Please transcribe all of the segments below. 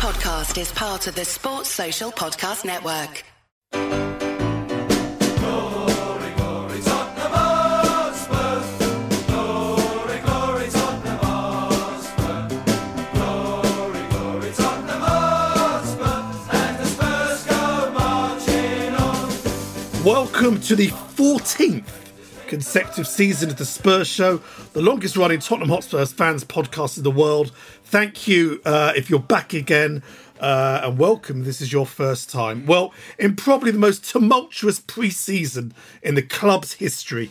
podcast is part of the Sports Social Podcast Network. Welcome to the 14th consecutive season of the Spurs Show, the longest running Tottenham Hotspurs fans podcast in the world. Thank you uh, if you're back again. Uh, and welcome. This is your first time. Well, in probably the most tumultuous pre season in the club's history.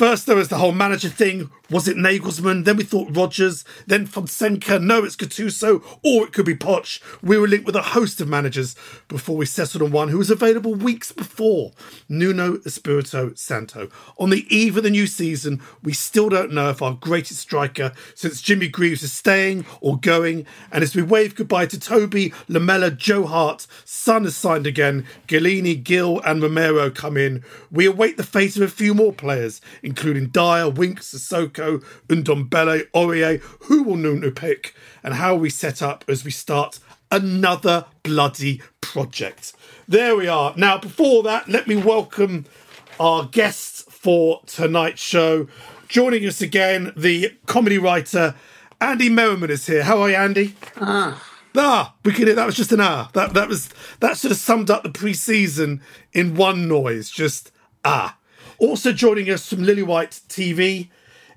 First, there was the whole manager thing. Was it Nagelsmann? Then we thought Rodgers. Then Fonseca. No, it's Gattuso. Or it could be Poch. We were linked with a host of managers before we settled on one who was available weeks before Nuno Espirito Santo. On the eve of the new season, we still don't know if our greatest striker since Jimmy Greaves is staying or going. And as we wave goodbye to Toby, Lamela, Joe Hart, Son has signed again, Gollini, Gil, and Romero come in. We await the fate of a few more players, including Dier, Winks, Sissoko, Ndombele, Aurier. Who will Nuno pick? And how we set up as we start another bloody project. There we are. Now, before that, let me welcome our guests for tonight's show. Joining us again, the comedy writer Andy Merriman is here. How are you, Andy? Ah. Ah, we could. That was just an ah. That that was that sort of summed up the pre-season in one noise. Just ah. Also joining us from Lily White TV,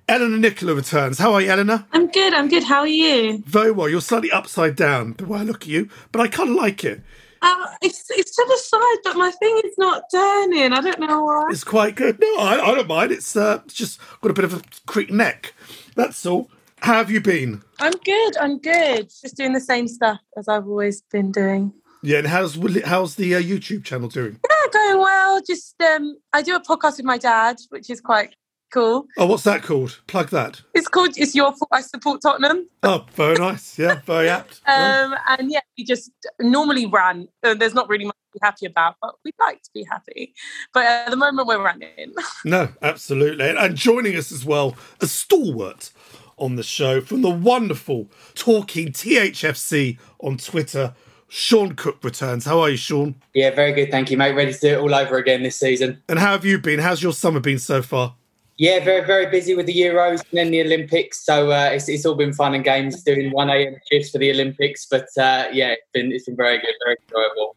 Eleanor Nicola returns. How are you, Eleanor? I'm good. I'm good. How are you? Very well. You're slightly upside down the way I look at you, but I kind of like it. Um, it's it's to the side, but my thing is not turning. I don't know why. It's quite good. No, I, I don't mind. It's uh, just got a bit of a creak neck. That's all. How have you been? I'm good. I'm good. Just doing the same stuff as I've always been doing. Yeah, and how's how's the uh, YouTube channel doing? Yeah, going well. Just um, I do a podcast with my dad, which is quite cool. Oh, what's that called? Plug that. It's called "It's Your Fault I Support Tottenham." Oh, very nice. Yeah, very apt. Yeah. Um, and yeah, we just normally run. Uh, there's not really much to be happy about, but we'd like to be happy. But at the moment, we're running. No, absolutely. And joining us as well, a stalwart on the show from the wonderful Talking THFC on Twitter. Sean Cook returns. How are you, Sean? Yeah, very good. Thank you, mate. Ready to do it all over again this season. And how have you been? How's your summer been so far? Yeah, very, very busy with the Euros and then the Olympics. So uh, it's, it's all been fun and games doing 1 a.m. shifts for the Olympics. But uh, yeah, it's been, it's been very good, very enjoyable.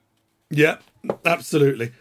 Yeah, absolutely.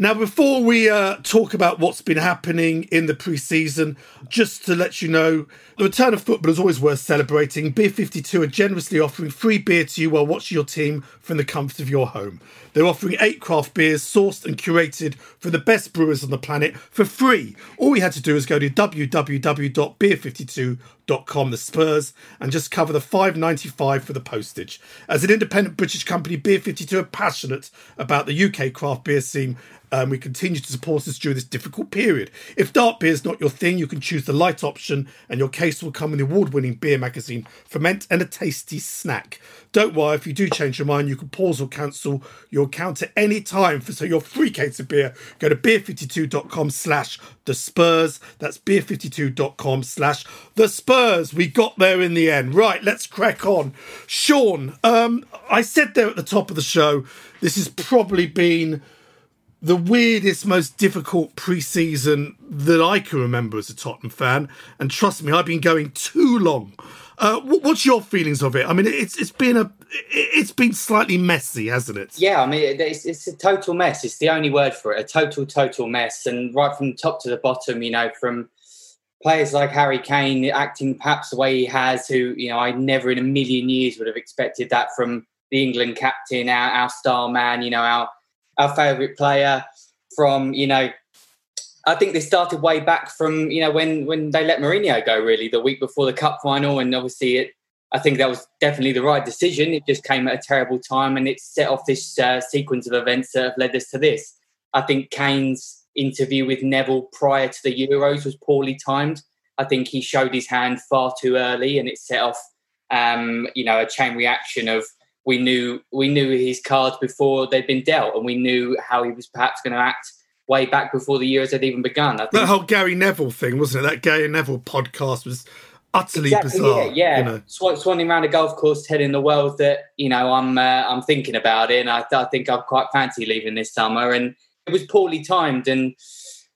Now, before we uh, talk about what's been happening in the pre-season, just to let you know, the return of football is always worth celebrating. Beer 52 are generously offering free beer to you while watching your team from the comfort of your home. They're offering eight craft beers sourced and curated for the best brewers on the planet for free. All you had to do is go to www.beer52.com, the Spurs, and just cover the five ninety five for the postage. As an independent British company, Beer 52 are passionate about the UK craft beer scene um, we continue to support us during this difficult period. If dark beer is not your thing, you can choose the light option, and your case will come in the award winning beer magazine Ferment and a tasty snack. Don't worry, if you do change your mind, you can pause or cancel your account at any time. For so your free case of beer, go to beer52.com slash the Spurs. That's beer52.com slash the Spurs. We got there in the end. Right, let's crack on. Sean, um, I said there at the top of the show, this has probably been the weirdest, most difficult pre-season that I can remember as a Tottenham fan. And trust me, I've been going too long. Uh, what's your feelings of it? I mean, it's it's been a it's been slightly messy, hasn't it? Yeah, I mean, it's, it's a total mess. It's the only word for it—a total, total mess. And right from top to the bottom, you know, from players like Harry Kane acting perhaps the way he has, who you know, I never in a million years would have expected that from the England captain, our, our star man, you know, our our favourite player from, you know, I think they started way back from, you know, when when they let Mourinho go, really, the week before the cup final. And obviously, it, I think that was definitely the right decision. It just came at a terrible time and it set off this uh, sequence of events that have led us to this. I think Kane's interview with Neville prior to the Euros was poorly timed. I think he showed his hand far too early and it set off, um, you know, a chain reaction of we knew we knew his cards before they'd been dealt, and we knew how he was perhaps going to act way back before the Euros had even begun. I think that whole Gary Neville thing, wasn't it? That Gary Neville podcast was utterly exactly, bizarre. Yeah, yeah. You know? Swan, swanning around a golf course, telling the world that you know I'm uh, I'm thinking about it, and I, I think I'm quite fancy leaving this summer. And it was poorly timed, and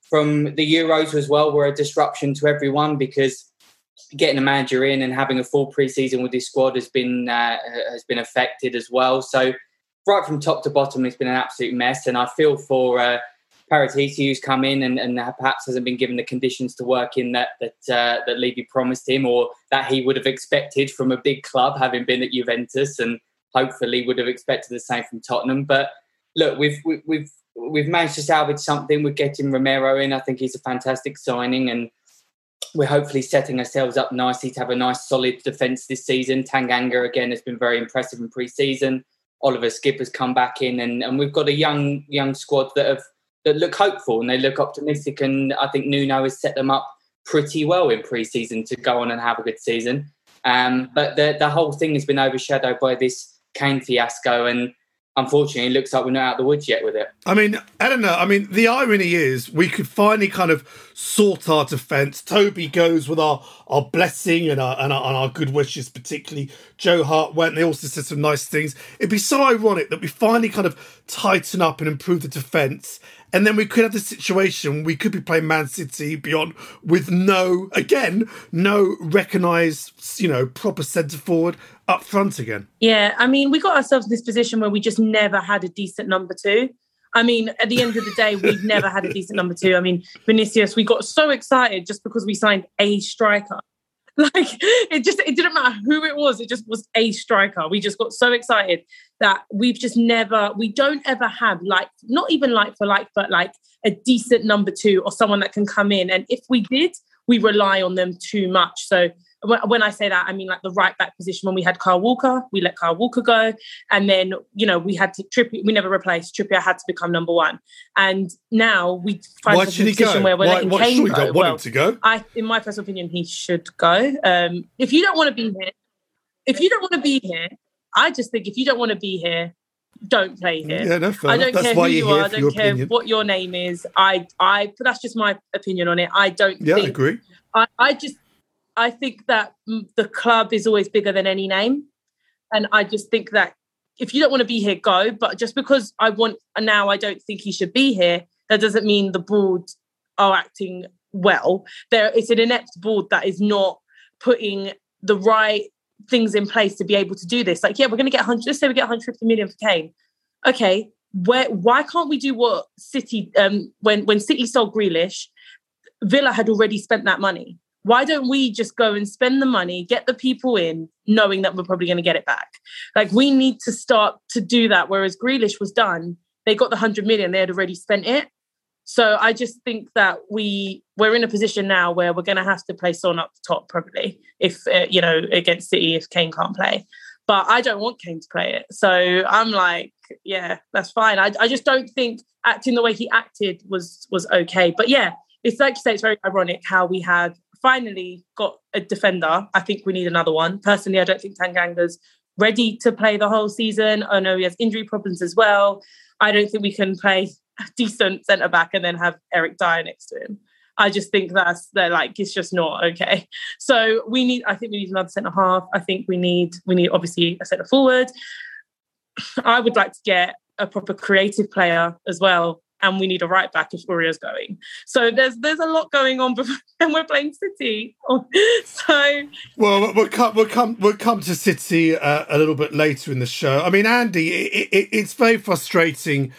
from the Euros as well were a disruption to everyone because getting a manager in and having a full preseason with this squad has been uh, has been affected as well. So right from top to bottom, it's been an absolute mess, and I feel for. Uh, Paratici, who's come in and, and, perhaps hasn't been given the conditions to work in that that uh, that Levy promised him, or that he would have expected from a big club, having been at Juventus, and hopefully would have expected the same from Tottenham. But look, we've we've we've managed to salvage something. We're getting Romero in. I think he's a fantastic signing, and we're hopefully setting ourselves up nicely to have a nice, solid defence this season. Tanganga again has been very impressive in pre-season. Oliver Skipp has come back in, and, and we've got a young young squad that have that look hopeful and they look optimistic. And I think Nuno has set them up pretty well in pre-season to go on and have a good season. Um, but the the whole thing has been overshadowed by this Kane fiasco, and unfortunately, it looks like we're not out of the woods yet with it. I mean, I don't know. I mean, the irony is we could finally kind of sort our defence. Toby goes with our, our blessing and our, and our, and our good wishes, particularly. Joe Hart went. They also said some nice things. It'd be so ironic that we finally kind of tighten up and improve the defence. And then we could have the situation we could be playing Man City beyond with no, again, no recognised, you know, proper centre forward up front again. Yeah, I mean, we got ourselves in this position where we just never had a decent number two. I mean, at the end of the day, we've never had a decent number two. I mean, Vinicius, we got so excited just because we signed a striker. Like it just it didn't matter who it was, it just was a striker. We just got so excited that we've just never we don't ever have like not even like for like, but like a decent number two or someone that can come in. And if we did, we rely on them too much. So when I say that, I mean like the right back position. When we had Kyle Walker, we let Kyle Walker go, and then you know we had to Trippier. We never replaced Trippier. Had to become number one, and now we find a position where we're Why, letting why Kane surely go. don't want Well, him to go? I, in my personal opinion, he should go. Um, if you don't want to be here, if you don't want to be here, I just think if you don't want to be here, don't play here. Yeah, no, I don't That's care who you are. I don't care opinion. what your name is. I, I. That's just my opinion on it. I don't Yeah, I agree. I, I just. I think that the club is always bigger than any name, and I just think that if you don't want to be here, go. But just because I want and now, I don't think he should be here. That doesn't mean the board are acting well. There, it's an inept board that is not putting the right things in place to be able to do this. Like, yeah, we're going to get 100. Let's say we get 150 million for Kane. Okay, where? Why can't we do what City? Um, when when City sold Grealish, Villa had already spent that money. Why don't we just go and spend the money, get the people in, knowing that we're probably going to get it back? Like we need to start to do that. Whereas Grealish was done, they got the hundred million, they had already spent it. So I just think that we we're in a position now where we're going to have to play Son up top probably if uh, you know against City if Kane can't play. But I don't want Kane to play it, so I'm like, yeah, that's fine. I, I just don't think acting the way he acted was was okay. But yeah, it's like you say, it's very ironic how we have finally got a defender. I think we need another one. Personally, I don't think Tanganga's ready to play the whole season. I know he has injury problems as well. I don't think we can play a decent centre back and then have Eric Dier next to him. I just think that's they're like it's just not okay. So we need. I think we need another centre half. I think we need we need obviously a centre forward. I would like to get a proper creative player as well, and we need a right back if Aurelio's going. So there's there's a lot going on, before, and we're playing City. So Well, we'll come, we'll come, we'll come to City uh, a little bit later in the show. I mean, Andy, it, it, it's very frustrating.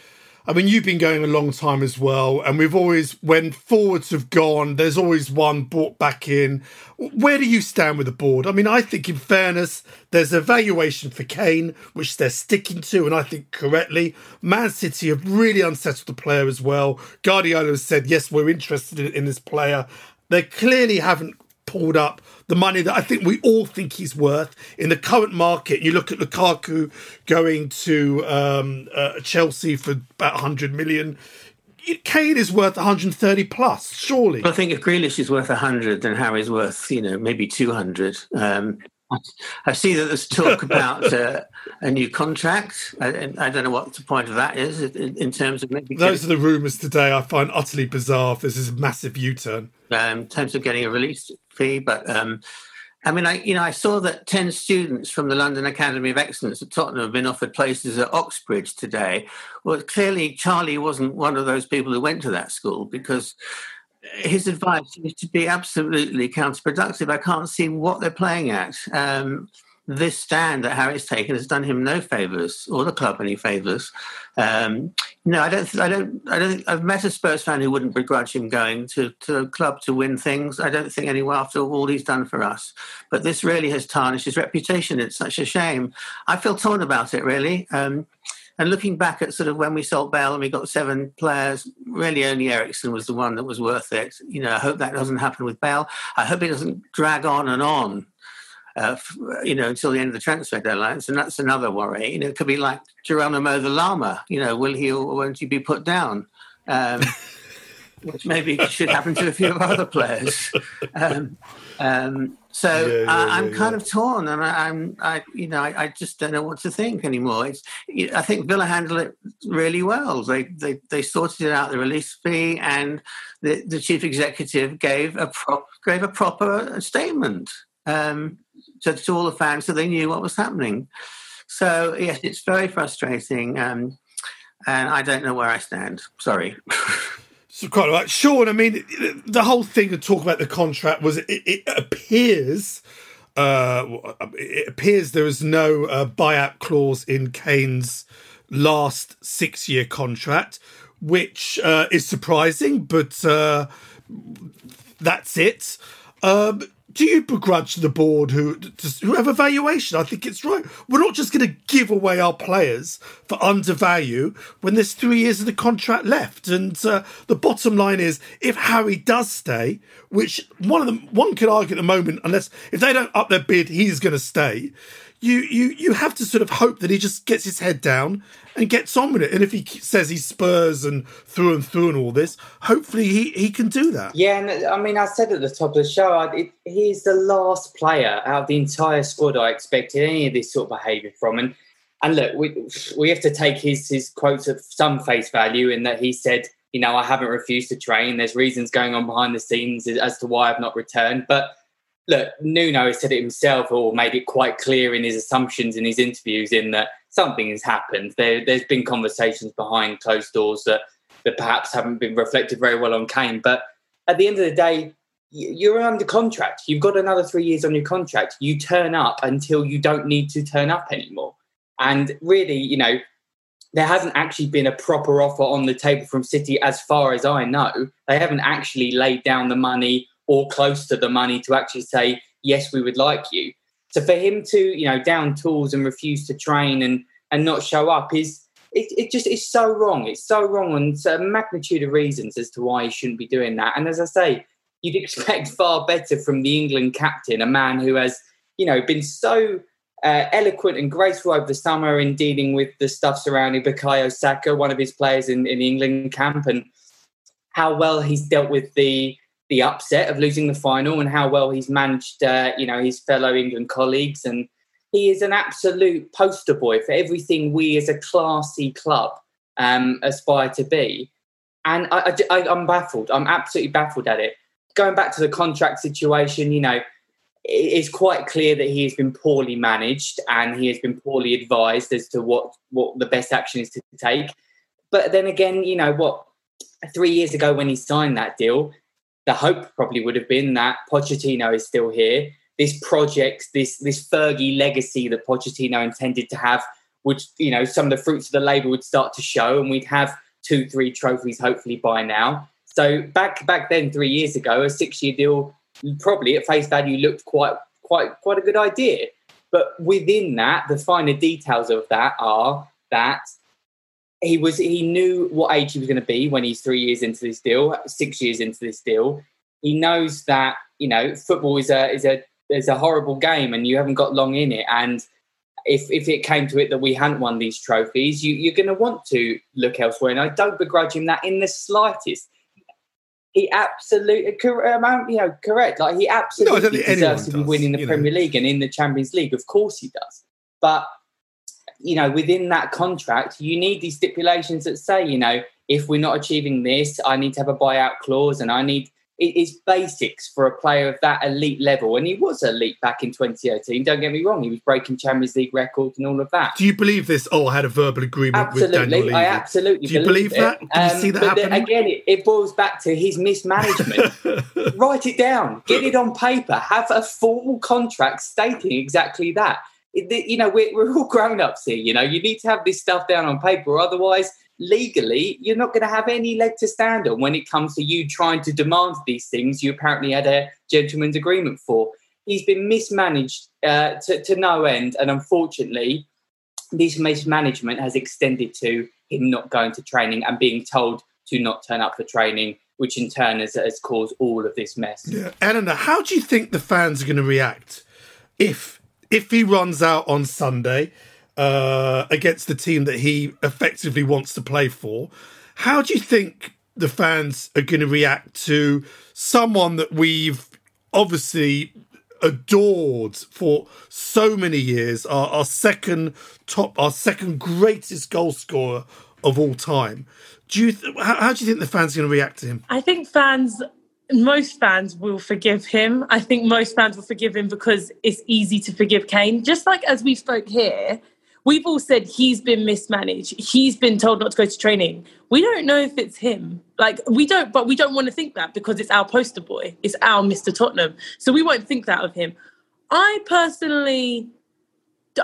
I mean, you've been going a long time as well, and we've always, when forwards have gone, there's always one brought back in. Where do you stand with the board? I mean, I think, in fairness, there's a valuation for Kane, which they're sticking to, and I think correctly. Man City have really unsettled the player as well. Guardiola has said, yes, we're interested in, in this player. They clearly haven't pulled up the money that I think we all think he's worth in the current market. You look at Lukaku going to um, uh, Chelsea for about 100 million. Kane is worth 130 plus, surely. I think if Grealish is worth 100, then Harry's worth, you know, maybe 200. Um, I see that there's talk about uh, a new contract. I, I don't know what the point of that is in, in terms of maybe Those are the rumours today I find utterly bizarre. This is a massive U turn. um, in terms of getting a release fee, but um, I mean, I you know I saw that ten students from the London Academy of Excellence at Tottenham have been offered places at Oxbridge today. Well, clearly Charlie wasn't one of those people who went to that school because his advice is to be absolutely counterproductive. I can't see what they're playing at. Um, this stand that Harry's taken has done him no favors or the club any favors. Um, no, I don't. I don't. I don't. I've met a Spurs fan who wouldn't begrudge him going to to a club to win things. I don't think anyone after all he's done for us. But this really has tarnished his reputation. It's such a shame. I feel torn about it really. Um, and looking back at sort of when we sold Bale and we got seven players, really only Eriksen was the one that was worth it. You know, I hope that doesn't happen with Bale. I hope it doesn't drag on and on uh, you know, until the end of the transfer deadline. And that's another worry. You know, it could be like Geronimo the Llama. You know, will he or won't he be put down? Um, which maybe should happen to a few of other players. Um, um, so yeah, yeah, I, am yeah, kind of torn, and I, am I, you know, I, I, just don't know what to think anymore. It's, I think Villa handled it really well. They they they sorted it out the release fee, and the, the chief executive gave a prop, gave a proper statement. Um, to, to all the fans so they knew what was happening. So, yes, it's very frustrating. Um, and I don't know where I stand. Sorry. So quite right, Sean. I mean, the whole thing to talk about the contract was it, it appears, uh, it appears there is no uh, buyout clause in Kane's last six-year contract, which uh, is surprising, but uh, that's it. Um, do you begrudge the board who who have evaluation? I think it's right. We're not just going to give away our players for undervalue when there's three years of the contract left. And uh, the bottom line is, if Harry does stay, which one of them one could argue at the moment, unless if they don't up their bid, he's going to stay you you you have to sort of hope that he just gets his head down and gets on with it. And if he says he Spurs and through and through and all this, hopefully he he can do that. Yeah, and uh, I mean, I said at the top of the show, I, it, he's the last player out of the entire squad I expected any of this sort of behaviour from. And and look, we we have to take his his quotes at some face value in that he said. You know, I haven't refused to train. There's reasons going on behind the scenes as to why I've not returned. But look, Nuno has said it himself or made it quite clear in his assumptions in his interviews in that something has happened. There, has been conversations behind closed doors that, that perhaps haven't been reflected very well on Kane. But at the end of the day, you're under contract. You've got another three years on your contract. You turn up until you don't need to turn up anymore. And really, you know, there hasn't actually been a proper offer on the table from City as far as I know. They haven't actually laid down the money or close to the money to actually say, yes, we would like you. So for him to, you know, down tools and refuse to train and and not show up is it, it just is so wrong. It's so wrong and it's a magnitude of reasons as to why he shouldn't be doing that. And as I say, you'd expect far better from the England captain, a man who has, you know, been so uh, eloquent and graceful over the summer in dealing with the stuff surrounding Bukayo Saka, one of his players in, in England camp, and how well he's dealt with the the upset of losing the final and how well he's managed, uh, you know, his fellow England colleagues. And he is an absolute poster boy for everything we as a classy club um, aspire to be. And I, I, I'm baffled. I'm absolutely baffled at it. Going back to the contract situation, you know, it's quite clear that he has been poorly managed and he has been poorly advised as to what, what the best action is to take. But then again, you know what? Three years ago, when he signed that deal, the hope probably would have been that Pochettino is still here. This project, this this Fergie legacy that Pochettino intended to have, would you know some of the fruits of the labour would start to show, and we'd have two, three trophies hopefully by now. So back back then, three years ago, a six year deal probably at face value looked quite quite quite a good idea. But within that, the finer details of that are that he was he knew what age he was going to be when he's three years into this deal, six years into this deal. He knows that you know football is a is a is a horrible game, and you haven't got long in it. And if if it came to it that we hadn't won these trophies, you, you're going to want to look elsewhere. And I don't begrudge him that in the slightest. He absolutely, um, you know, correct. Like he absolutely no, deserves to be winning the Premier. League and in the Champions League. Of course, he does. But you know, within that contract, you need these stipulations that say, you know, if we're not achieving this, I need to have a buyout clause and I need it is basics for a player of that elite level. And he was elite back in 2018. Don't get me wrong; he was breaking Champions League records and all of that. Do you believe this? Oh, I had a verbal agreement absolutely, with Daniel I absolutely. Do you believe, believe that? It. Did you um, see that the- happening? again, it, it boils back to his mismanagement. Write it down, get it on paper, have a formal contract stating exactly that. You know, we're, we're all grown ups here. You know, you need to have this stuff down on paper, otherwise, legally, you're not going to have any leg to stand on when it comes to you trying to demand these things you apparently had a gentleman's agreement for. He's been mismanaged uh, to, to no end, and unfortunately, this mismanagement has extended to him not going to training and being told to not turn up for training, which in turn has, has caused all of this mess. Yeah. Eleanor, how do you think the fans are going to react if if he runs out on Sunday uh, against the team that he effectively wants to play for? How do you think the fans are going to react to someone that we've obviously adored for so many years, our, our second top, our second greatest goal scorer of all time? Do you th- how, how do you think the fans are going to react to him? I think fans, most fans will forgive him. I think most fans will forgive him because it's easy to forgive Kane. Just like as we spoke here, we've all said he's been mismanaged. He's been told not to go to training. We don't know if it's him. Like we don't, but we don't want to think that because it's our poster boy. It's our Mr. Tottenham. So we won't think that of him. I personally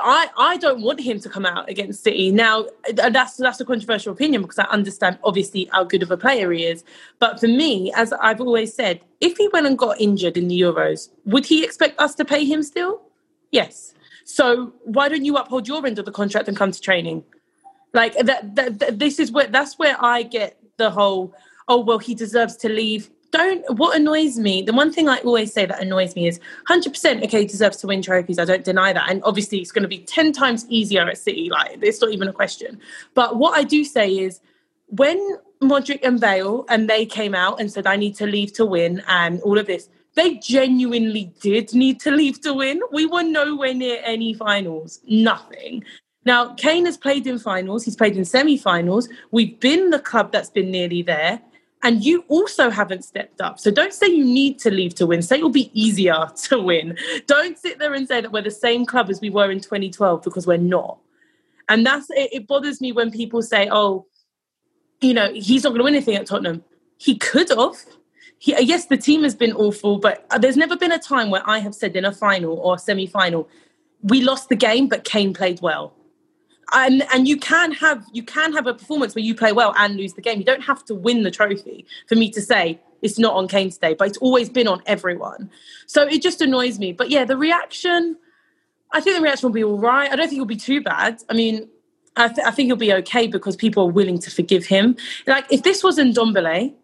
I, I don't want him to come out against City. Now, that's that's a controversial opinion because I understand obviously how good of a player he is. But for me, as I've always said, if he went and got injured in the Euros, would he expect us to pay him still? Yes. So why don't you uphold your end of the contract and come to training? Like that, that, that this is where that's where I get the whole oh well he deserves to leave. Don't what annoys me, the one thing I always say that annoys me is 100% okay, deserves to win trophies. I don't deny that. And obviously it's going to be 10 times easier at City, like it's not even a question. But what I do say is when Modric and Bale and they came out and said I need to leave to win and all of this, they genuinely did need to leave to win. We were nowhere near any finals, nothing. Now, Kane has played in finals, he's played in semi finals. We've been the club that's been nearly there, and you also haven't stepped up. So don't say you need to leave to win. Say it'll be easier to win. Don't sit there and say that we're the same club as we were in 2012 because we're not. And that's it, it bothers me when people say, oh, you know, he's not going to win anything at Tottenham. He could have. He, yes, the team has been awful, but uh, there's never been a time where I have said in a final or semi final, we lost the game, but Kane played well. And, and you can have you can have a performance where you play well and lose the game. You don't have to win the trophy for me to say it's not on Kane today, but it's always been on everyone. So it just annoys me. But yeah, the reaction, I think the reaction will be all right. I don't think it'll be too bad. I mean, I, th- I think he'll be okay because people are willing to forgive him. Like if this was Ndombele,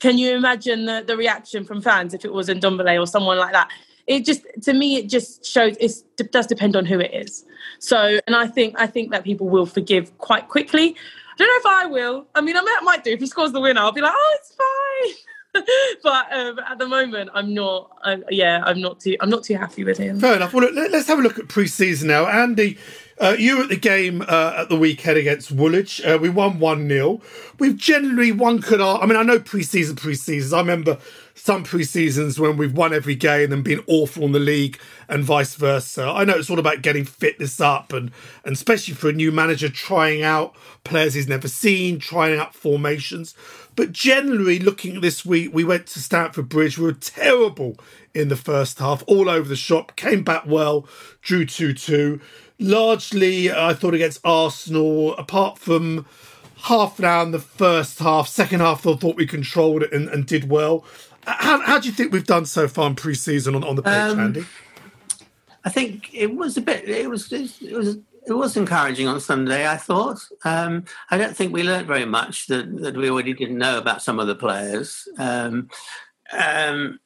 can you imagine the, the reaction from fans if it was Ndombele or someone like that? It just to me it just shows it does depend on who it is. So and I think I think that people will forgive quite quickly. I don't know if I will. I mean, I might, might do if he scores the winner. I'll be like, oh, it's fine. but um, at the moment, I'm not. Yeah, I'm not too. I'm not too happy with him. Fair enough. Well, look, let- let's have a look at pre-season now. Andy, uh, you were at the game uh, at the weekend against Woolwich. Uh, we won 1 0. We've generally, one could I mean, I know pre-season, pre-seasons. I remember some pre-seasons when we've won every game and been awful in the league and vice versa. I know it's all about getting fitness up and, and especially for a new manager, trying out players he's never seen, trying out formations. But generally, looking at this week, we went to Stamford Bridge. We were terrible in the first half, all over the shop. Came back well, drew 2 2. Largely, I thought against Arsenal, apart from half an hour in the first half, second half, I thought we controlled it and, and did well. How, how do you think we've done so far in pre season on, on the pitch, Um, Andy? I think it was a bit. It was. It was. It was encouraging on Sunday. I thought. Um, I don't think we learnt very much that, that we already didn't know about some of the players. Um, um,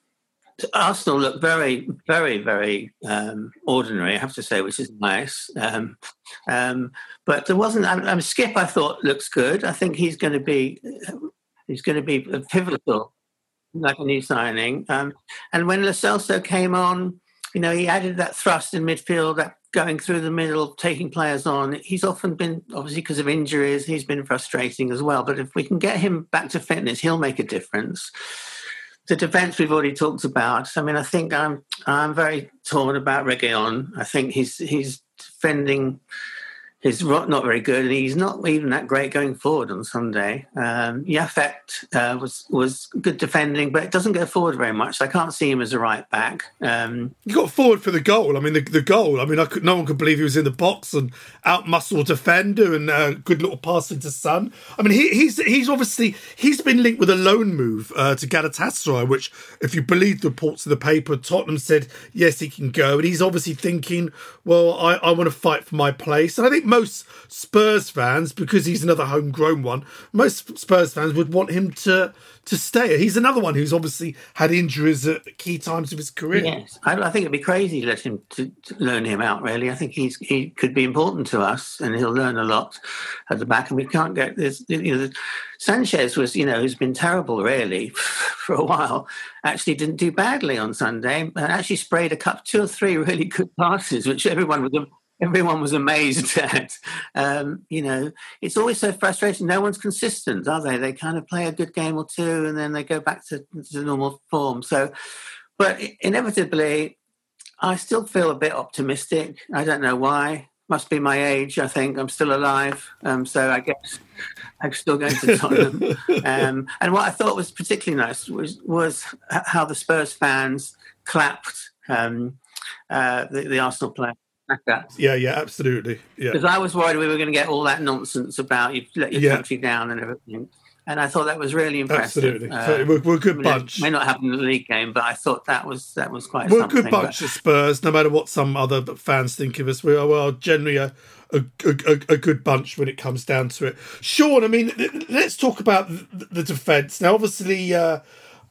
Arsenal looked very, very, very um, ordinary. I have to say, which is nice. Um, um, but there wasn't. I, I, Skipp, I thought looks good. I think he's going to be. He's going to be pivotal, like a new signing. Um, and when Celso came on you know, he added that thrust in midfield, that going through the middle, taking players on. He's often been, obviously because of injuries, he's been frustrating as well. But if we can get him back to fitness, he'll make a difference. the defence we've already talked about. I mean, I think I'm I'm very torn about Reguilón. I think he's he's defending is not very good, and he's not even that great going forward on Sunday. Um, uh, was was good defending, but it doesn't go forward very much. So I can't see him as a right back. Um, he got forward for the goal. I mean, the, the goal. I mean, I could, no one could believe he was in the box and out muscle defender and uh, good little pass into Son. I mean, he, he's he's obviously he's been linked with a loan move uh, to Galatasaray, which, if you believe the reports of the paper, Tottenham said yes, he can go, and he's obviously thinking, well, I, I want to fight for my place. And I think most Spurs fans, because he's another homegrown one, most Spurs fans would want him to to stay. He's another one who's obviously had injuries at key times of his career. Yes, I, I think it'd be crazy to let him to, to, learn him out. Really, I think he's he could be important to us, and he'll learn a lot at the back. And we can't get this. You know, Sanchez was you know who's been terrible really for a while. Actually, didn't do badly on Sunday, and actually sprayed a couple, two or three really good passes, which everyone was everyone was amazed at. Um, you know, it's always so frustrating. No one's consistent, are they? They kind of play a good game or two and then they go back to, to normal form. So, but inevitably, I still feel a bit optimistic. I don't know why. Must be my age. I think I'm still alive. Um, so I guess I'm still going to Tottenham. um, and what I thought was particularly nice was was how the Spurs fans clapped um, uh, the, the Arsenal player yeah, yeah, absolutely. Yeah. Because I was worried we were going to get all that nonsense about you let your yeah. country down and everything. And I thought that was really impressive. Absolutely, uh, we're, we're, a good bunch. may not happen in the league game, but I thought that was that was quite. We're a good bunch but... of Spurs, no matter what some other fans think of us. We are well generally a, a, a, a, good bunch when it comes down to it. Sean, I mean, let's talk about the, the defence now. Obviously, uh,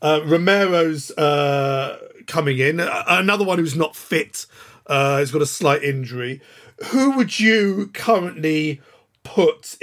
uh, Romero's uh, coming in, another one who's not fit uh, he's got a slight injury. Who would you currently put,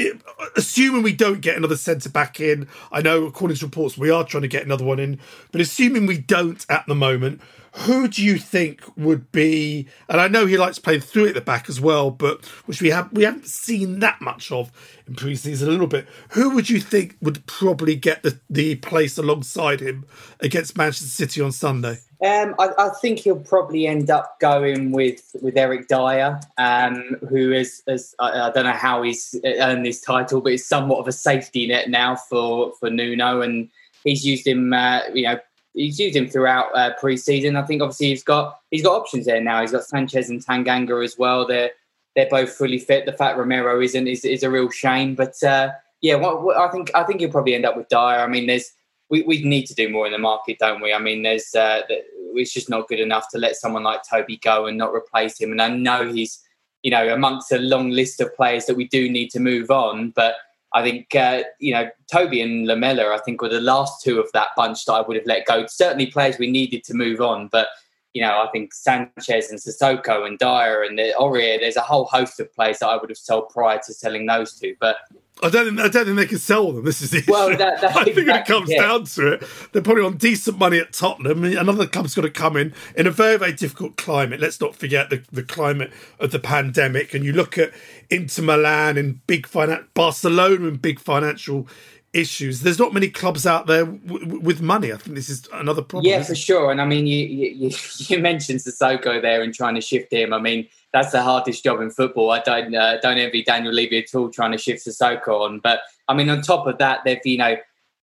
assuming we don't get another centre back in? I know, according to reports, we are trying to get another one in, but assuming we don't at the moment, who do you think would be? And I know he likes playing through at the back as well, but which we have we haven't seen that much of in preseason a little bit. Who would you think would probably get the the place alongside him against Manchester City on Sunday? Um, I, I, think he'll probably end up going with with Eric Dier, um, who is, is I, I, don't know how he's earned this title, but it's somewhat of a safety net now for for Nuno, and he's used him, uh, you know, he's used him throughout uh, pre-season. I think obviously he's got he's got options there now. He's got Sanchez and Tanganga as well. They're they're both fully fit. The fact Romero isn't is, is a real shame, but uh, yeah, what, what, I think I think he'll probably end up with Dier. I mean, there's we, we need to do more in the market, don't we? I mean, there's uh, it's just not good enough to let someone like Toby go and not replace him. And I know he's you know amongst a long list of players that we do need to move on, but I think uh, you know Toby and Lamela, I think were the last two of that bunch that I would have let go. Certainly players we needed to move on, but you know I think Sanchez and Sissoko and Dier and the Aurier. There's a whole host of players that I would have sold prior to selling those two. But I don't, think, I don't think they can sell them. This is the issue. Well, that, that, I think when it comes yeah. down to it, they're probably on decent money at Tottenham. Another club's got to come in in a very, very difficult climate. Let's not forget the, the climate of the pandemic. And you look at Inter Milan and big finance, Barcelona and big financial issues. There's not many clubs out there w- with money. I think this is another problem. Yeah, for sure. And I mean, you, you, you mentioned Sissoko there and trying to shift him. I mean, that's the hardest job in football. I don't uh, don't envy Daniel Levy at all trying to shift Sissoko on. But I mean, on top of that, they've you know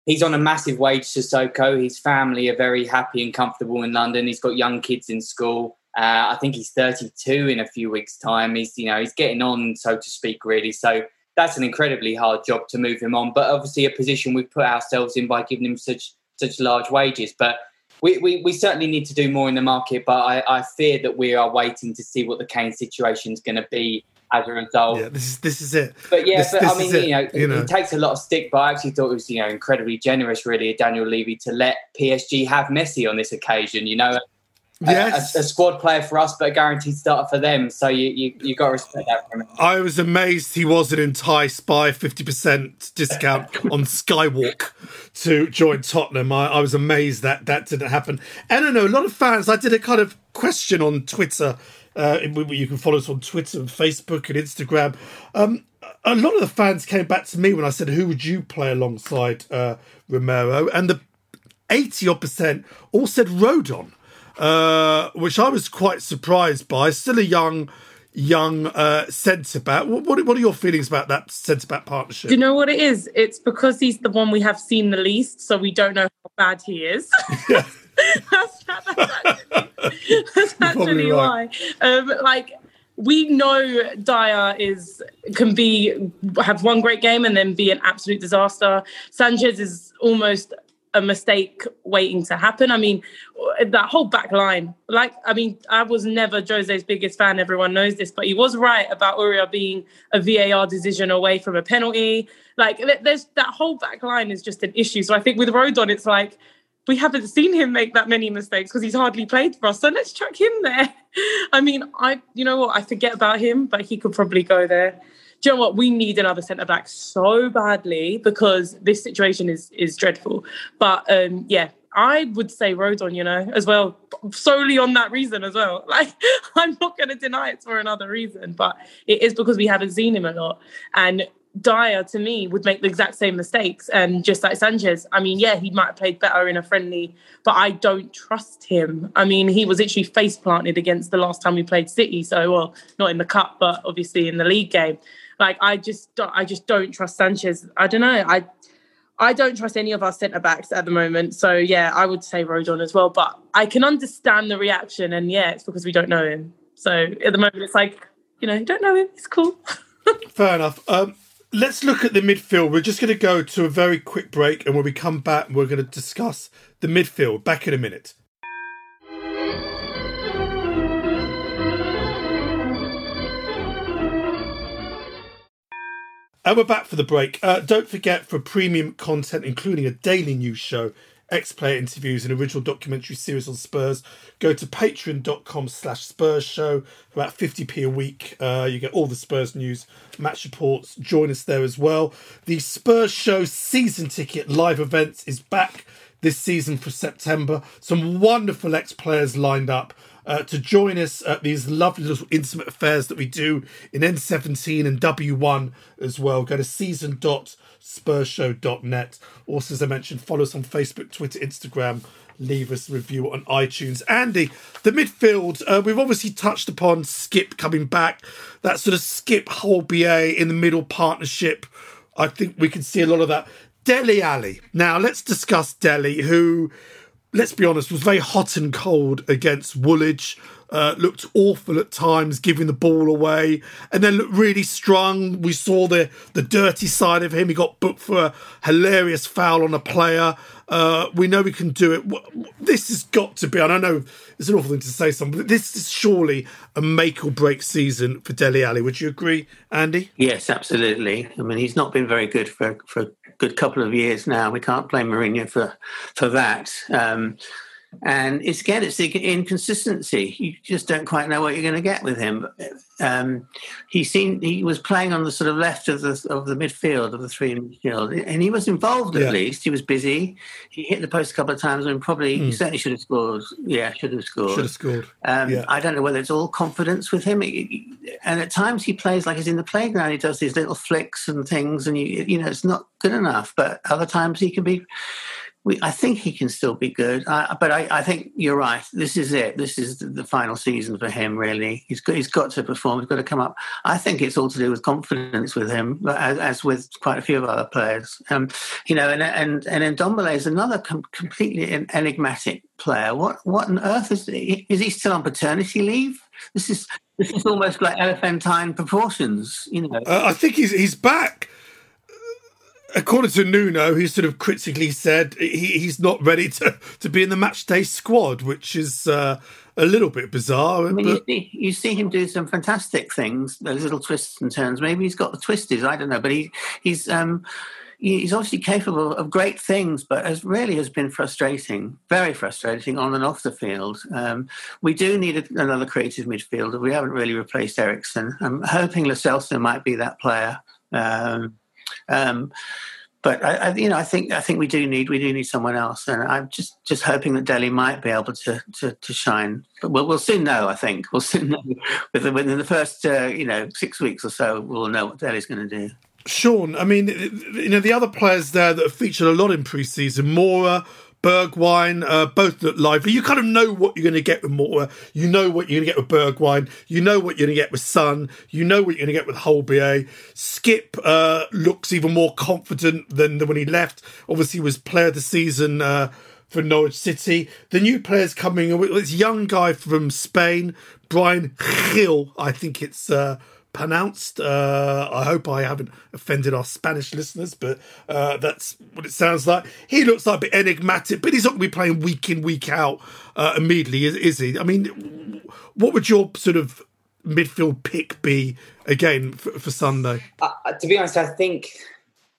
he's on a massive wage. Sissoko, his family are very happy and comfortable in London. He's got young kids in school. Uh, I think he's 32 in a few weeks' time. He's you know he's getting on, so to speak, really. So that's an incredibly hard job to move him on. But obviously, a position we've put ourselves in by giving him such such large wages. But we, we, we certainly need to do more in the market, but I, I fear that we are waiting to see what the Kane situation is going to be as a result. Yeah, this is this is it. But yeah, this, but this I mean, you know, you know, it, takes a lot of stick, but I actually thought it was you know incredibly generous, really, Daniel Levy to let PSG have Messi on this occasion. You know, yes. a, a, squad player for us, but a guaranteed starter for them. So you you, you got to respect that from him. I was amazed he wasn't enticed by fifty percent discount on Skywalk to join Tottenham. I, I, was amazed that that didn't happen. And I know a lot of fans. I did a kind of question on Twitter. Uh, you can follow us on Twitter and Facebook and Instagram. Um, a lot of the fans came back to me when I said, "Who would you play alongside uh, Romero?" And the 80 odd percent all said Rodon, uh, which I was quite surprised by. Still a young young uh, centre back. What, what, what are your feelings about that centre back partnership? Do you know what it is? It's because he's the one we have seen the least, so we don't know how bad he is. Yeah. that's, that's actually, that's actually right. why. Um, like we know Dier is can be have one great game and then be an absolute disaster. Sanchez is almost a mistake waiting to happen. I mean, that whole back line, like, I mean, I was never Jose's biggest fan. Everyone knows this, but he was right about Aurier being a VAR decision away from a penalty. Like, there's that whole back line is just an issue. So I think with Rodon, it's like, we haven't seen him make that many mistakes because he's hardly played for us. So let's chuck him there. I mean, I, you know what, I forget about him, but he could probably go there do you know what? We need another centre back so badly because this situation is is dreadful. But um, yeah, I would say Rodon, you know, as well, solely on that reason as well. Like, I'm not going to deny it's for another reason, but it is because we haven't seen him a lot. And Dier, to me, would make the exact same mistakes. And just like Sanchez, I mean, yeah, he might have played better in a friendly, but I don't trust him. I mean, he was actually face planted against the last time we played City. So, well, not in the cup, but obviously in the league game. Like I just don't, I just don't trust Sanchez. I don't know. I I don't trust any of our centre backs at the moment. So yeah, I would say Rodon as well. But I can understand the reaction, and yeah, it's because we don't know him. So at the moment, it's like you know, you don't know him. It's cool. Fair enough. Um, let's look at the midfield. We're just going to go to a very quick break, and when we come back, we're going to discuss the midfield. Back in a minute. And we're back for the break. Uh, don't forget for premium content, including a daily news show, ex-player interviews, and original documentary series on Spurs, go to patreon.com slash Spurs show. About 50p a week. Uh, you get all the Spurs news, match reports. Join us there as well. The Spurs show season ticket live events is back this season for September. Some wonderful ex-players lined up uh, to join us at these lovely little intimate affairs that we do in N17 and W1 as well. Go to season.spursshow.net. Also, as I mentioned, follow us on Facebook, Twitter, Instagram. Leave us a review on iTunes. Andy, the midfield, uh, we've obviously touched upon Skipp coming back. That sort of Skipp Højbjerg in the middle partnership. I think we can see a lot of that. Dele Alli. Now, let's discuss Dele, who let's be honest, was very hot and cold against Woolwich. Uh, looked awful at times, giving the ball away, and then looked really strong. We saw the the dirty side of him. He got booked for a hilarious foul on a player. Uh, we know we can do it. This has got to be, and I know it's an awful thing to say, something, but this is surely a make or break season for Dele Alli. Would you agree, Andy? Yes, absolutely. I mean, he's not been very good for for good couple of years now. We can't blame Mourinho for for that. Um, and it's again, it's the inconsistency. You just don't quite know what you're going to get with him. Um, he seemed he was playing on the sort of left of the of the midfield of the three midfield, and he was involved at yeah. least. He was busy. He hit the post a couple of times, and probably mm. he certainly should have scored. Yeah, should have scored. Should have scored. Um, yeah. I don't know whether it's all confidence with him, and at times he plays like he's in the playground. He does these little flicks and things, and you you know it's not good enough. But other times he can be we, I think he can still be good, uh, but I, I, think you're right. This is it. This is the, the, final season for him. Really, he's got, he's got to perform. He's got to come up. I think it's all to do with confidence with him, as, as with quite a few of other players. Um, you know, and and and Ndombele is another com- completely enigmatic player. What what on earth is he? Is he still on paternity leave? This is this is almost like elephantine proportions. You know, uh, I think he's he's back according to Nuno, he sort of critically said he, he's not ready to, to be in the match day squad, which is uh, a little bit bizarre. I mean, but... you, see, you, see, him do some fantastic things, those little twists and turns. Maybe he's got the twisties, I don't know, but he he's um, he's obviously capable of great things, but as really has been frustrating, very frustrating on and off the field. Um, we do need a, another creative midfielder. We haven't really replaced Eriksen. I'm hoping Celso might be that player. Um, um, but I, I, you know, I think I think we do need we do need someone else, and I'm just just hoping that Dele might be able to to, to shine. But we'll, we'll soon know. I think we'll soon know within, within the first uh, you know six weeks or so. We'll know what Dele's going to do. Sean, I mean, you know, the other players there that have featured a lot in pre-season, Moura, Bergwijn, uh, both look lively. You kind of know what you're going to get with Moura. You know what you're going to get with Bergwijn. You know what you're going to get with Son. You know what you're going to get with Højbjerg. Skipp uh, looks even more confident than, than when he left. Obviously, was player of the season uh, for Norwich City. The new players coming, this young guy from Spain, Bryan Gil, I think it's uh, pronounced. Uh, I hope I haven't offended our Spanish listeners, but uh, that's what it sounds like. He looks like a bit enigmatic, but he's not going to be playing week in, week out uh, immediately, is, is, he? I mean, what would your sort of midfield pick be again for, for Sunday? Uh, to be honest, I think,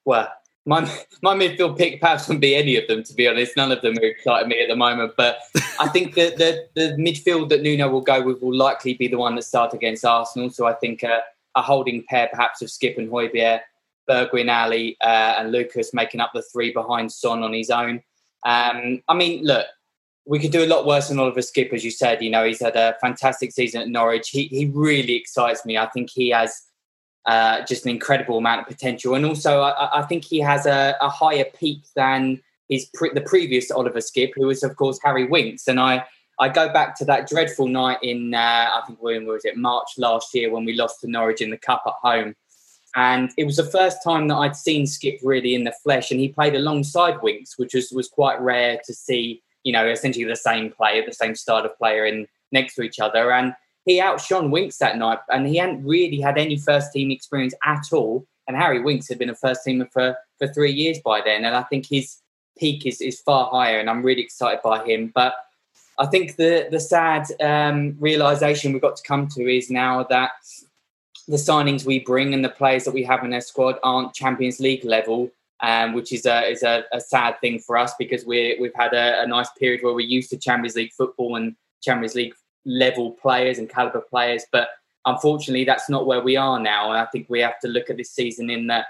well, my my midfield pick perhaps wouldn't be any of them. To be honest, none of them are exciting me at the moment. But I think that the the midfield that Nuno will go with will likely be the one that starts against Arsenal. So I think a, a holding pair, perhaps of Skipp and Højbjerg, Bergwijn, Alli, uh, and Lucas making up the three behind Son on his own. Um, I mean, look, we could do a lot worse than Oliver Skipp, as you said. You know, he's had a fantastic season at Norwich. He he really excites me. I think he has uh, just an incredible amount of potential. And also, I, I think he has a, a, higher peak than his pre- the previous Oliver Skipp, who was, of course, Harry Winks. And I, I go back to that dreadful night in, uh, I think, when was it, March last year when we lost to Norwich in the Cup at home. And it was the first time that I'd seen Skipp really in the flesh, and he played alongside Winks, which was, was quite rare to see, you know, essentially the same player, the same style of player in next to each other. And he outshone Winks that night, and he hadn't really had any first team experience at all. And Harry Winks had been a first teamer for for three years by then, and I think his peak is is far higher, and I'm really excited by him. But I think the the sad um, realization we've got to come to is now that the signings we bring and the players that we have in our squad aren't Champions League level, um, which is a is a, a, sad thing for us because we we've had a, a, nice period where we're used to Champions League football and Champions League level players and caliber players. But unfortunately, that's not where we are now. And I think we have to look at this season in that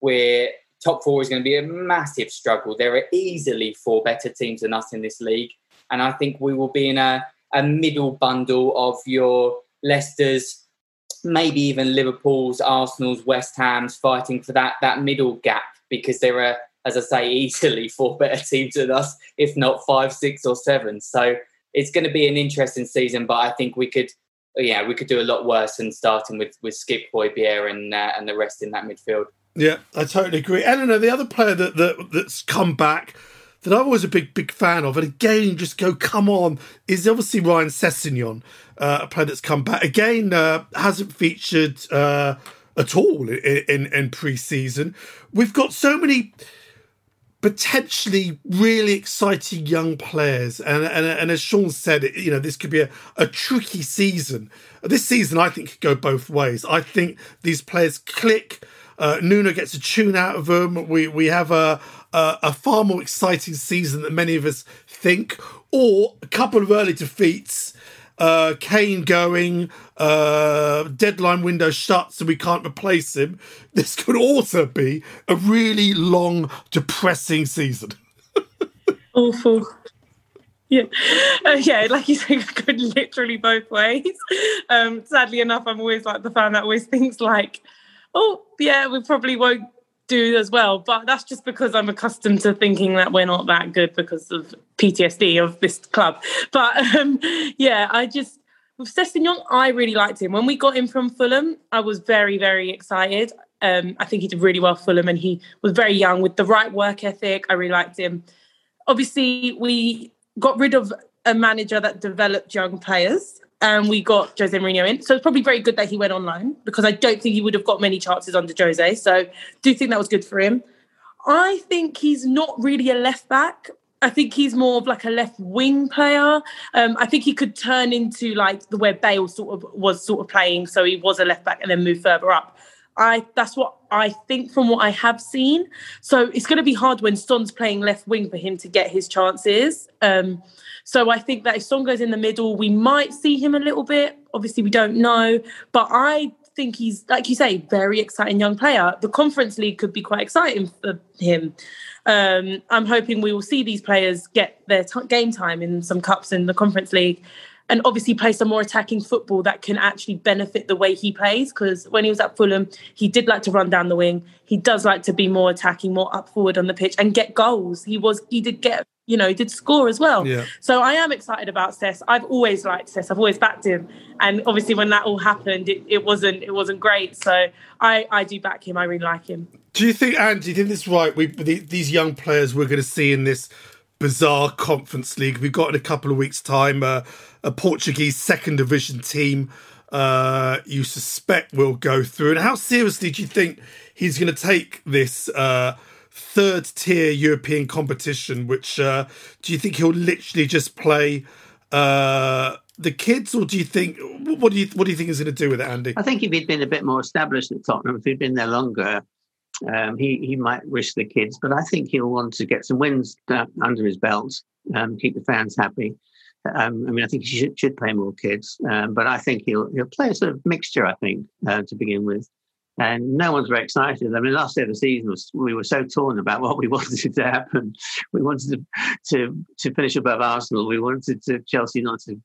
we're top four is going to be a massive struggle. There are easily four better teams than us in this league. And I think we will be in a, a middle bundle of your Leicester's, maybe even Liverpool's, Arsenal's, West Ham's fighting for that, that middle gap because there are, as I say, easily four better teams than us, if not five, six, or seven. So it's going to be an interesting season, but I think we could, yeah, we could do a lot worse than starting with with Skipp Højbjerg and uh, and the rest in that midfield. Yeah, I totally agree. Eleanor, the other player that, that that's come back that I'm always a big big fan of, and again, just go come on, is obviously Ryan Sessegnon, uh, a player that's come back again, uh, hasn't featured uh, at all in, in, in pre-season. We've got so many potentially really exciting young players. And, and, and as Sean said, you know, this could be a, a tricky season. This season, I think, could go both ways. I think these players click. Uh, Nuno gets a tune out of them. We we have a, a, a far more exciting season than many of us think, or a couple of early defeats uh, Kane going, uh, deadline window shut, so we can't replace him. This could also be a really long, depressing season. Awful. Yeah, uh, yeah, like you say, it could literally both ways. Um, sadly enough, I'm always like the fan that always thinks like, oh yeah, we probably won't do as well. But that's just because I'm accustomed to thinking that we're not that good because of PTSD of this club. But um, yeah, I just with Sessegnon, I really liked him. When we got him from Fulham, I was very, very excited. Um, I think he did really well Fulham and he was very young with the right work ethic. I really liked him. Obviously, we got rid of a manager that developed young players and we got Jose Mourinho in. So it's probably very good that he went online because I don't think he would have got many chances under Jose. So do think that was good for him. I think he's not really a left back. I think he's more of like a left wing player. Um, I think he could turn into like the where Bale sort of was sort of playing. So he was a left back and then move further up. I that's what I think from what I have seen. So it's going to be hard when Son's playing left wing for him to get his chances. Um, so I think that if Son goes in the middle, we might see him a little bit. Obviously, we don't know, but I think he's like you say, very exciting young player. The Conference League could be quite exciting for him. Um, I'm hoping we will see these players get their t- game time in some cups in the Conference League and obviously play some more attacking football that can actually benefit the way he plays. Because when he was at Fulham, he did like to run down the wing. He does like to be more attacking, more up forward on the pitch and get goals. He was he did get you know, he did score as well. Yeah. So I am excited about Cess. I've always liked Cess. I've always backed him, and obviously when that all happened, it, it wasn't it wasn't great. So I I do back him. I really like him. Do you think, Andy? Do you think this is right? We the, these young players we're going to see in this bizarre conference league. We've got in a couple of weeks' time uh, a Portuguese second division team. Uh, you suspect will go through, and how seriously do you think he's going to take this? Uh, third tier European competition, which uh, do you think he'll literally just play uh, the kids, or do you think what do you what do you think he's going to do with it, Andy? I think if he'd been a bit more established at Tottenham, if he'd been there longer, um, he he might risk the kids. But I think he'll want to get some wins uh, under his belt, um, keep the fans happy. Um, I mean, I think he should, should play more kids, um, but I think he'll he'll play a sort of mixture. I think uh, to begin with and no one's very excited. I mean, last day of the season was we were so torn about what we wanted to happen. We wanted to to, to finish above Arsenal. We wanted to Chelsea not to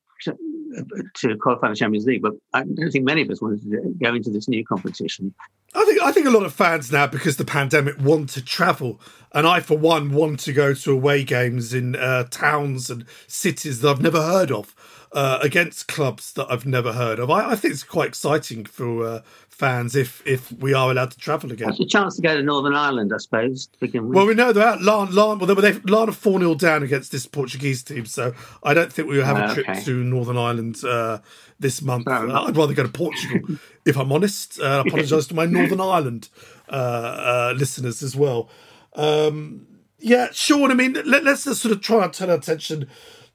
to qualify the Champions League, but I don't think many of us wanted to go into this new competition. I think I think a lot of fans now, because the pandemic, want to travel, and I, for one, want to go to away games in uh, towns and cities that I've never heard of. Uh, against clubs that I've never heard of. I, I think it's quite exciting for uh, fans if if we are allowed to travel again. It's a chance to go to Northern Ireland, I suppose. Well, we know that Larne, Larne, well, they Larne are 4 0 down against this Portuguese team, so I don't think we will have a trip okay. to Northern Ireland uh, this month. I'd rather go to Portugal, if I'm honest. Uh, I apologise to my Northern Ireland uh, uh, listeners as well. Um, yeah, Sean, I mean, let, us just sort of try and turn our attention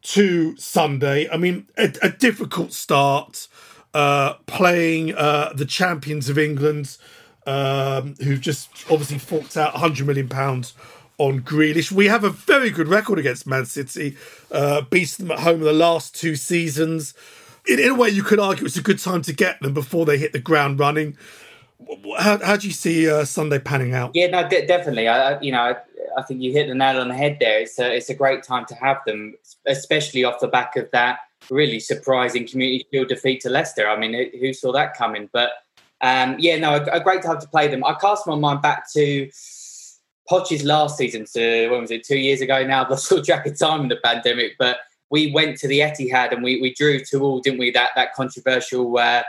to Sunday. I mean, a, a difficult start uh, playing uh, the champions of England, um, who've just obviously forked out 100 million pounds on Grealish. We have a very good record against Man City, uh, beat them at home in the last two seasons. In, in, a way, you could argue it's a good time to get them before they hit the ground running. How, how do you see uh, Sunday panning out? Yeah, no, de- definitely. I, you know, I, I, think you hit the nail on the head there. It's a, it's a great time to have them, especially off the back of that really surprising Community Shield defeat to Leicester. I mean, who saw that coming? But um, yeah, no, a, a, great time to play them. I cast my mind back to Poch's last season, so when was it? Two years ago now. Lost all track of time in the pandemic, but we went to the Etihad and we, we drew two all, didn't we? That that controversial uh,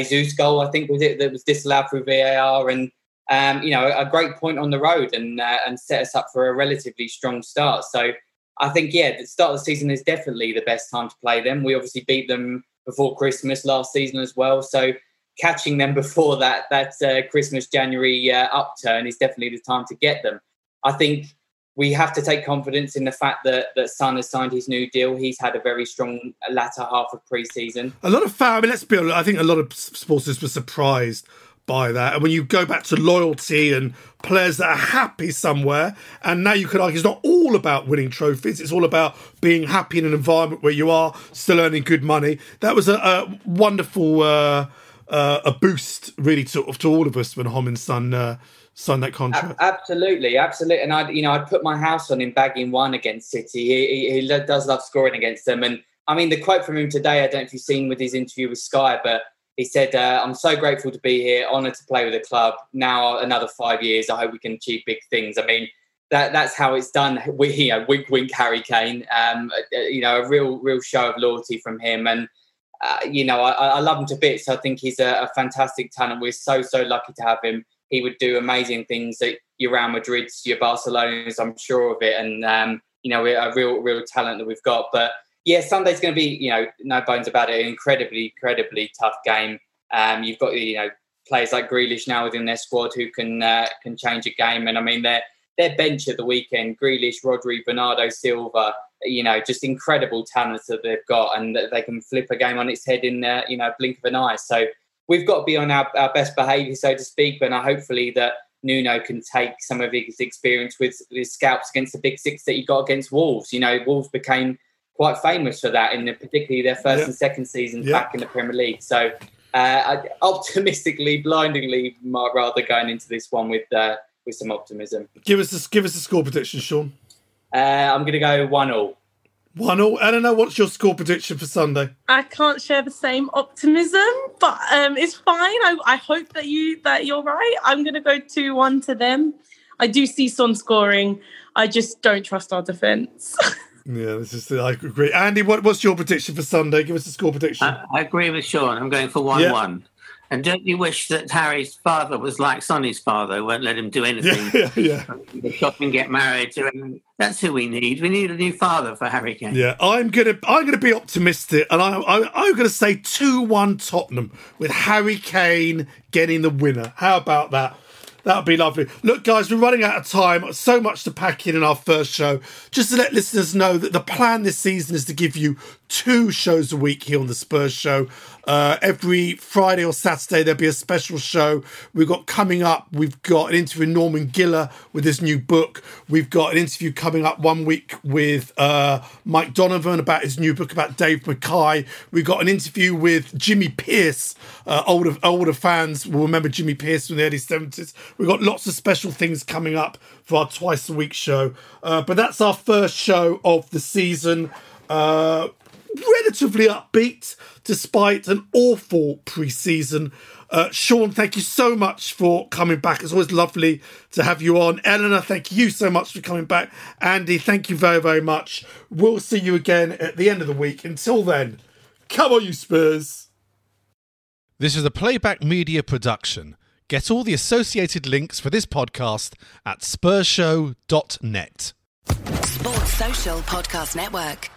Jesus goal, I think, was it that was disallowed through VAR, and um, you know, a great point on the road and uh, and set us up for a relatively strong start. So I think, yeah, the start of the season is definitely the best time to play them. We obviously beat them before Christmas last season as well. So catching them before that that uh, Christmas January uh, upturn is definitely the time to get them. I think we have to take confidence in the fact that that Son has signed his new deal. He's had a very strong latter half of pre-season. A lot of fans. I mean, let's be honest. I think a lot of supporters were surprised by that. And when you go back to loyalty and players that are happy somewhere, and now you could argue it's not all about winning trophies, it's all about being happy in an environment where you are still earning good money. That was a, a wonderful uh, uh, a boost, really, to, to all of us when Heung-min Son uh, signed that contract. absolutely, absolutely. And I, you know, I'd put my house on him bagging one against City. He, he, he does love scoring against them. And I mean, the quote from him today, I don't know if you've seen with his interview with Sky, but he said, uh, I'm so grateful to be here, honoured to play with the club. Now another five years, I hope we can achieve big things. I mean, that that's how it's done. We, you know, wink, wink, Harry Kane. Um, uh, you know, a real, real show of loyalty from him, and uh, you know, I, I, love him to bits. I think he's a, a, fantastic talent. We're so, so lucky to have him. He would do amazing things at your Real Madrid's, your Barcelona's. I'm sure of it, and um, you know, a real, real talent that we've got. But yeah, Sunday's going to be, you know, no bones about it, an incredibly, incredibly tough game. Um, you've got, you know, players like Grealish now within their squad who can uh, can change a game. And I mean, their their bench at the weekend: Grealish, Rodri, Bernardo Silva. You know, just incredible talents that they've got, and that they can flip a game on its head in uh, you know blink of an eye. So we've got to be on our, our best behaviour, so to speak. But hopefully that Nuno can take some of his experience with his scalps against the big six that he got against Wolves. You know, Wolves became quite famous for that in the, particularly their first and second seasons back in the Premier League. So uh, optimistically, blindingly, rather going into this one with uh, with some optimism. Give us a, give us a score prediction, Sean. Uh, I'm going to go one all. One all. I don't know what's your score prediction for Sunday. I can't share the same optimism, but um, it's fine. I, I hope that you that you're right. I'm going to go two one to them. I do see Son scoring. I just don't trust our defence. Yeah, this is I agree. Andy, what, what's your prediction for Sunday? Give us a score prediction. I, I agree with Sean. I'm going for one-one. Yeah. And don't you wish that Harry's father was like Sonny's father, won't let him do anything? Yeah, yeah. Shop and get married to him. That's who we need. We need a new father for Harry Kane. Yeah, I'm gonna I'm gonna be optimistic, and I, I I'm gonna say two one Tottenham with Harry Kane getting the winner. How about that? That would be lovely. Look, guys, we're running out of time. So much to pack in in our first show. Just to let listeners know that the plan this season is to give you two shows a week here on the Spurs Show. Uh, every Friday or Saturday, there'll be a special show. We've got coming up, we've got an interview with Norman Giller with his new book. We've got an interview coming up one week with uh, Mike Donovan about his new book about Dave Mackay. We've got an interview with Jimmy Pearce. Uh, older, older fans will remember Jimmy Pearce from the early 70s. We've got lots of special things coming up for our twice a week show. Uh, but that's our first show of the season. Uh, relatively upbeat despite an awful pre-season. Uh, Sean, thank you so much for coming back. It's always lovely to have you on. Eleanor, thank you so much for coming back. Andy, thank you very, very much. We'll see you again at the end of the week. Until then, come on, you Spurs. This is a playback media production. Get all the associated links for this podcast at spursshow.net. Sports Social Podcast Network.